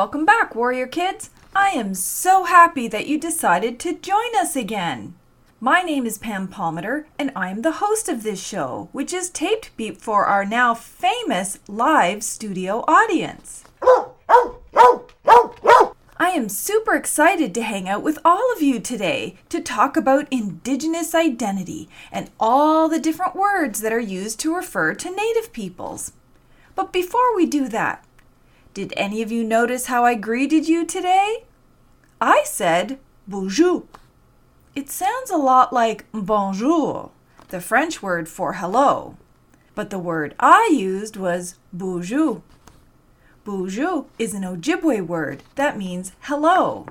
Welcome back, Warrior Kids. I am so happy that you decided to join us again. My name is Pam Palmater, and I am the host of this show, which is taped for our now famous live studio audience. I am super excited to hang out with all of you today to talk about Indigenous identity and all the different words that are used to refer to Native peoples. But before we do that, did any of you notice how I greeted you today? I said Boozhoo. It sounds a lot like bonjour, the French word for hello, but the word I used was Boozhoo. Boozhoo is an Ojibwe word that means hello.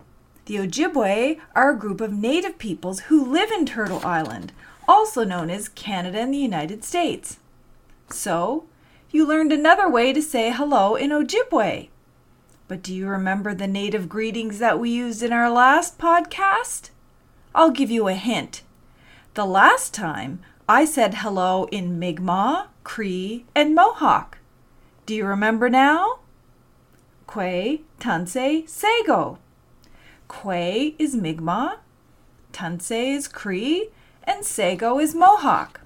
The Ojibwe are a group of native peoples who live in Turtle Island, also known as Canada and the United States. So, you learned another way to say hello in Ojibwe. But do you remember the native greetings that we used in our last podcast? I'll give you a hint. The last time I said hello in Mi'kmaq, Cree, and Mohawk. Do you remember now? Kwe, Tanse, Sago. Kwe is Mi'kmaq, Tanse is Cree, and Sago is Mohawk.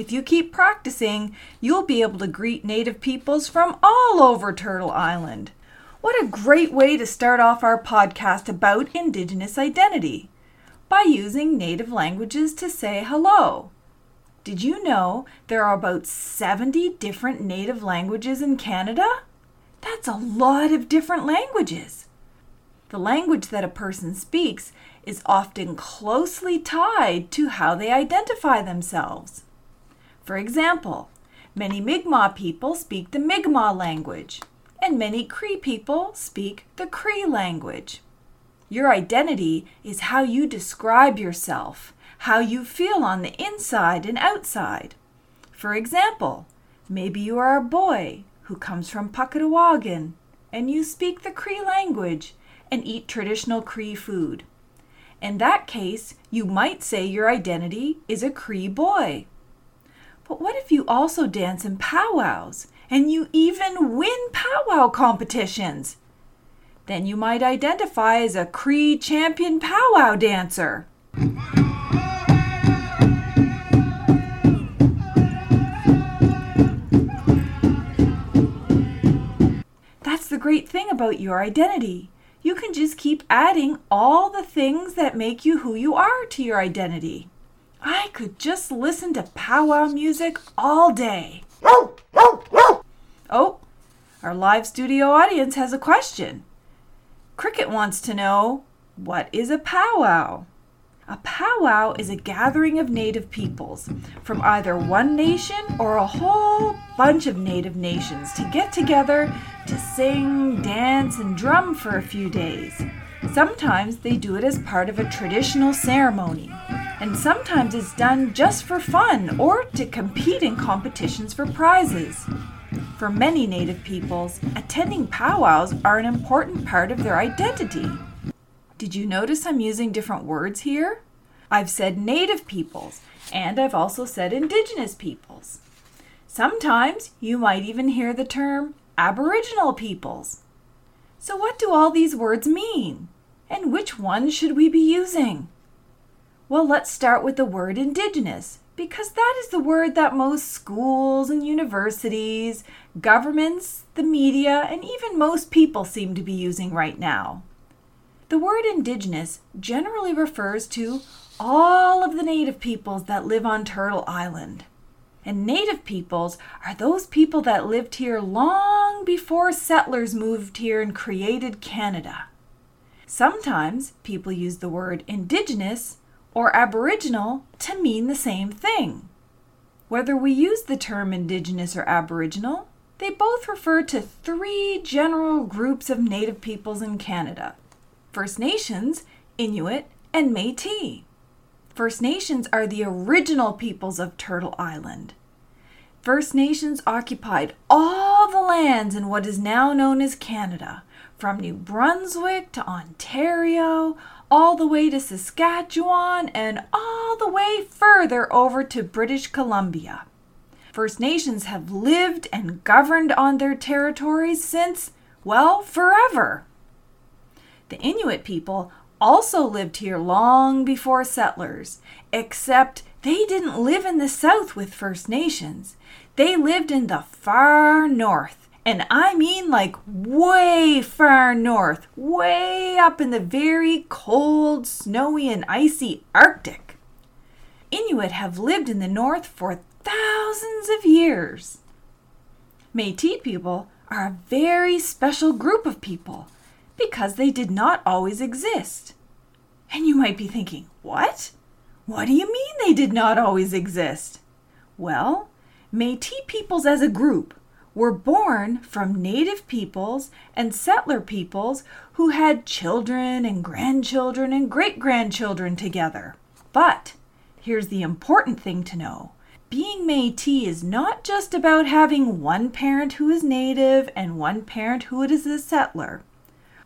If you keep practicing, you'll be able to greet native peoples from all over Turtle Island. What a great way to start off our podcast about Indigenous identity by using native languages to say hello. Did you know there are about 70 different native languages in Canada? That's a lot of different languages. The language that a person speaks is often closely tied to how they identify themselves. For example, many Mi'kmaq people speak the Mi'kmaq language, and many Cree people speak the Cree language. Your identity is how you describe yourself, how you feel on the inside and outside. For example, maybe you are a boy who comes from Pukatawagan and you speak the Cree language and eat traditional Cree food. In that case, you might say your identity is a Cree boy. But what if you also dance in powwows and you even win powwow competitions? Then you might identify as a Cree champion powwow dancer. That's the great thing about your identity. You can just keep adding all the things that make you who you are to your identity. I could just listen to powwow music all day. Oh, our live studio audience has a question. Cricket wants to know what is a powwow? A powwow is a gathering of native peoples from either one nation or a whole bunch of native nations to get together to sing, dance, and drum for a few days. Sometimes they do it as part of a traditional ceremony and sometimes it's done just for fun or to compete in competitions for prizes. For many Native peoples, attending powwows are an important part of their identity. Did you notice I'm using different words here? I've said Native peoples, and I've also said Indigenous peoples. Sometimes you might even hear the term Aboriginal peoples. So, what do all these words mean? And which ones should we be using? Well, let's start with the word indigenous because that is the word that most schools and universities, governments, the media, and even most people seem to be using right now. The word indigenous generally refers to all of the native peoples that live on Turtle Island. And native peoples are those people that lived here long before settlers moved here and created Canada. Sometimes people use the word indigenous or Aboriginal to mean the same thing. Whether we use the term Indigenous or Aboriginal, they both refer to three general groups of Native peoples in Canada First Nations, Inuit, and Metis. First Nations are the original peoples of Turtle Island. First Nations occupied all the lands in what is now known as Canada, from New Brunswick to Ontario, all the way to Saskatchewan, and all the way further over to British Columbia. First Nations have lived and governed on their territories since, well, forever. The Inuit people also lived here long before settlers, except they didn't live in the south with First Nations. They lived in the far north. And I mean like way far north, way up in the very cold, snowy, and icy Arctic. Inuit have lived in the north for thousands of years. Metis people are a very special group of people because they did not always exist. And you might be thinking, what? What do you mean they did not always exist? Well, Metis peoples as a group were born from native peoples and settler peoples who had children and grandchildren and great grandchildren together. But here's the important thing to know being Metis is not just about having one parent who is native and one parent who is a settler.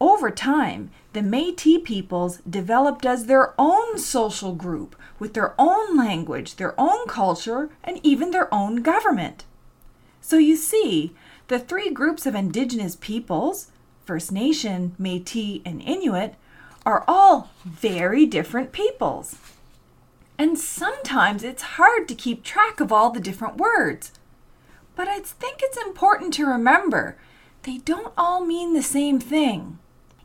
Over time, the Metis peoples developed as their own social group with their own language, their own culture, and even their own government. So you see, the three groups of indigenous peoples First Nation, Metis, and Inuit are all very different peoples. And sometimes it's hard to keep track of all the different words. But I think it's important to remember they don't all mean the same thing.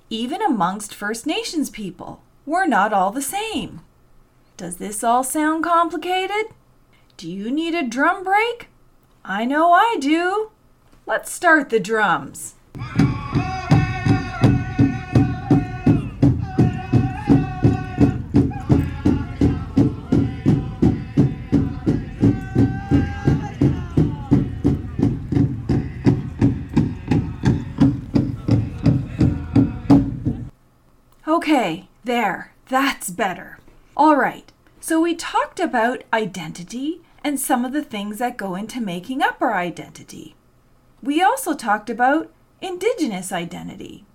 Even amongst First Nations people, we're not all the same. Does this all sound complicated? Do you need a drum break? I know I do. Let's start the drums. Okay, there, that's better. All right, so we talked about identity and some of the things that go into making up our identity. We also talked about Indigenous identity.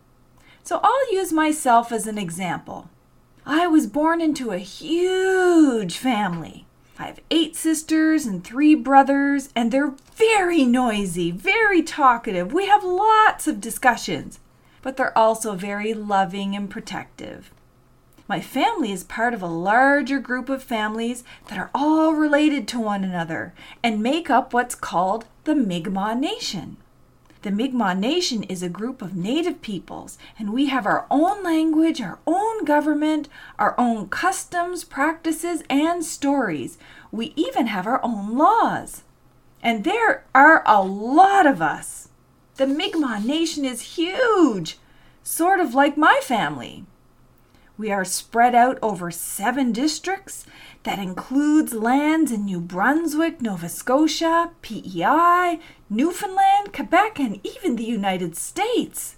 So I'll use myself as an example. I was born into a huge family. I have eight sisters and three brothers, and they're very noisy, very talkative. We have lots of discussions but they're also very loving and protective. My family is part of a larger group of families that are all related to one another and make up what's called the Mi'kmaq Nation. The Mi'kmaq Nation is a group of native peoples, and we have our own language, our own government, our own customs, practices, and stories. We even have our own laws. And there are a lot of us. The Mi'kmaq Nation is huge, sort of like my family. We are spread out over seven districts that includes lands in New Brunswick, Nova Scotia, PEI, Newfoundland, Quebec, and even the United States.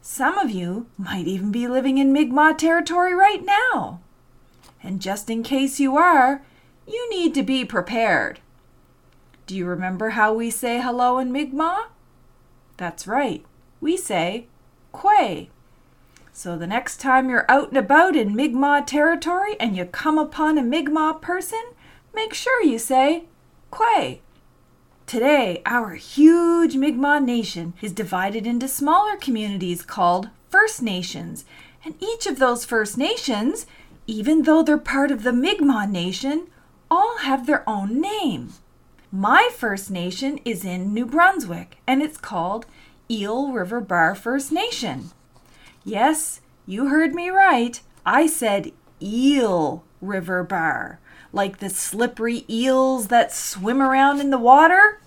Some of you might even be living in Mi'kmaq territory right now. And just in case you are, you need to be prepared. Do you remember how we say hello in Mi'kmaq? That's right. We say Kwe. So the next time you're out and about in Mi'kmaq territory and you come upon a Mi'kmaq person, make sure you say Kwe. Today, our huge Mi'kmaq nation is divided into smaller communities called First Nations, and each of those First Nations, even though they're part of the Mi'kmaq nation, all have their own name. My First Nation is in New Brunswick, and it's called Eel River Bar First Nation. Yes, you heard me right. I said Eel River Bar, like the slippery eels that swim around in the water.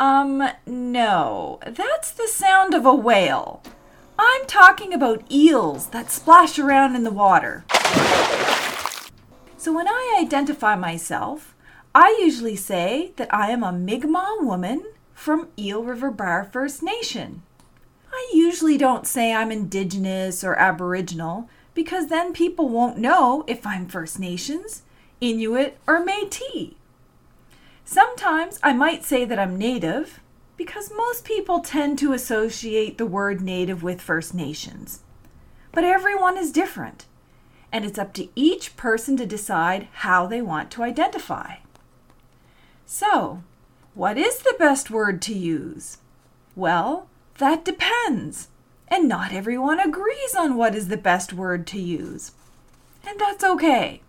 Um, no, that's the sound of a whale. I'm talking about eels that splash around in the water. So when I identify myself, I usually say that I am a Mi'kmaq woman from Eel River Bar First Nation. I usually don't say I'm Indigenous or Aboriginal because then people won't know if I'm First Nations, Inuit, or Metis. Sometimes I might say that I'm Native because most people tend to associate the word Native with First Nations. But everyone is different and it's up to each person to decide how they want to identify. So, what is the best word to use? Well, that depends. And not everyone agrees on what is the best word to use. And that's okay.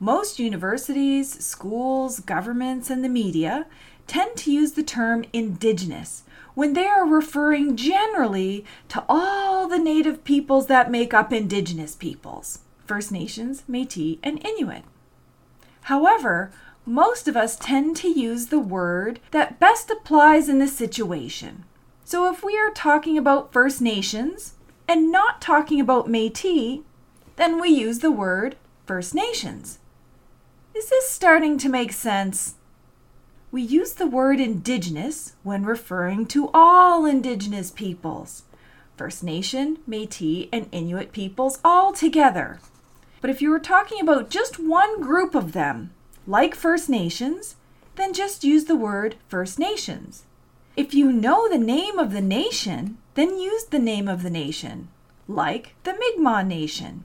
Most universities, schools, governments, and the media tend to use the term Indigenous when they are referring generally to all the native peoples that make up Indigenous peoples First Nations, Metis, and Inuit. However, most of us tend to use the word that best applies in the situation. So if we are talking about First Nations and not talking about Metis, then we use the word First Nations. Is this starting to make sense? We use the word Indigenous when referring to all Indigenous peoples First Nation, Metis, and Inuit peoples all together. But if you were talking about just one group of them, like First Nations, then just use the word First Nations. If you know the name of the nation, then use the name of the nation, like the Mi'kmaq Nation.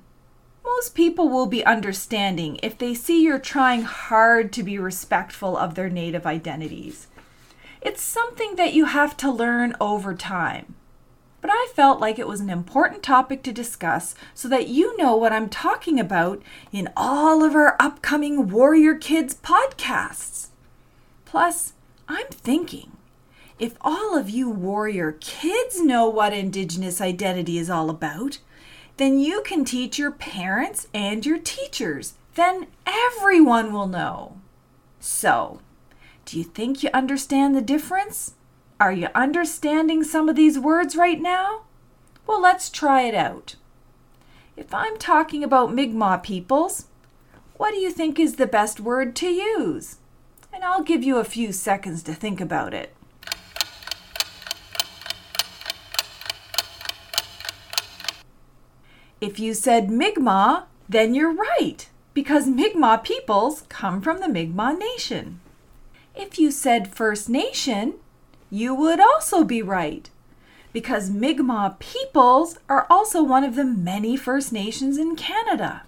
Most people will be understanding if they see you're trying hard to be respectful of their native identities. It's something that you have to learn over time. But I felt like it was an important topic to discuss so that you know what I'm talking about in all of our upcoming Warrior Kids podcasts. Plus, I'm thinking if all of you warrior kids know what Indigenous identity is all about, then you can teach your parents and your teachers. Then everyone will know. So, do you think you understand the difference? Are you understanding some of these words right now? Well, let's try it out. If I'm talking about Mi'kmaq peoples, what do you think is the best word to use? And I'll give you a few seconds to think about it. If you said Mi'kmaq, then you're right, because Mi'kmaq peoples come from the Mi'kmaq Nation. If you said First Nation, you would also be right, because Mi'kmaq peoples are also one of the many First Nations in Canada.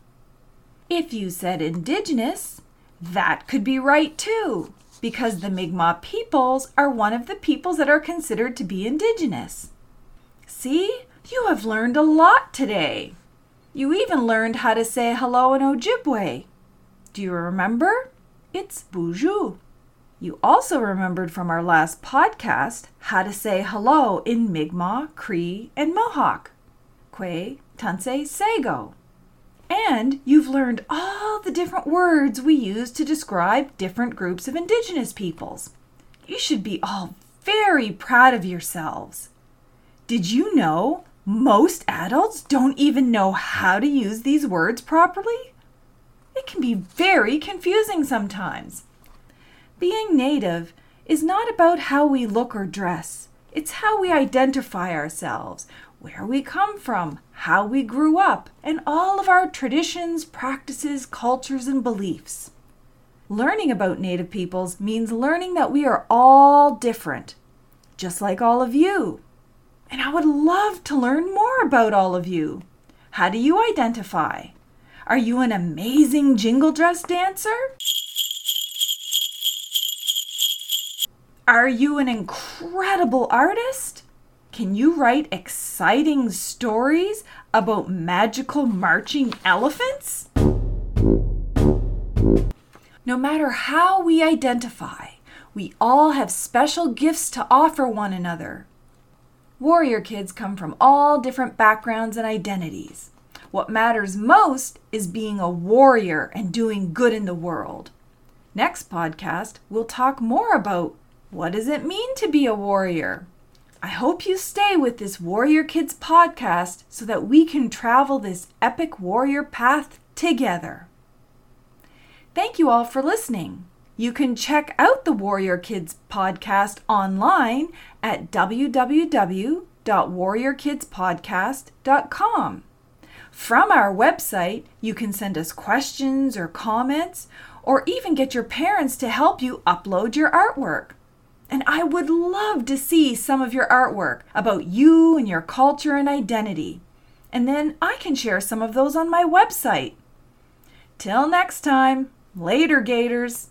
If you said Indigenous, that could be right too, because the Mi'kmaq peoples are one of the peoples that are considered to be Indigenous. See, you have learned a lot today. You even learned how to say hello in Ojibwe. Do you remember? It's Boozhoo. You also remembered from our last podcast how to say hello in Mi'kmaq, Cree, and Mohawk. Kwe, Tanse, Sago. And you've learned all the different words we use to describe different groups of Indigenous peoples. You should be all very proud of yourselves. Did you know most adults don't even know how to use these words properly. It can be very confusing sometimes. Being native is not about how we look or dress, it's how we identify ourselves, where we come from, how we grew up, and all of our traditions, practices, cultures, and beliefs. Learning about Native peoples means learning that we are all different, just like all of you and I would love to learn more about all of you. How do you identify? Are you an amazing jingle dress dancer? Are you an incredible artist? Can you write exciting stories about magical marching elephants? No matter how we identify, we all have special gifts to offer one another. Warrior kids come from all different backgrounds and identities. What matters most is being a warrior and doing good in the world. Next podcast, we'll talk more about what does it mean to be a warrior? I hope you stay with this Warrior Kids podcast so that we can travel this epic warrior path together. Thank you all for listening. You can check out the Warrior Kids podcast online at www.warriorkidspodcast.com. From our website, you can send us questions or comments, or even get your parents to help you upload your artwork. And I would love to see some of your artwork about you and your culture and identity. And then I can share some of those on my website. Till next time, later, Gators.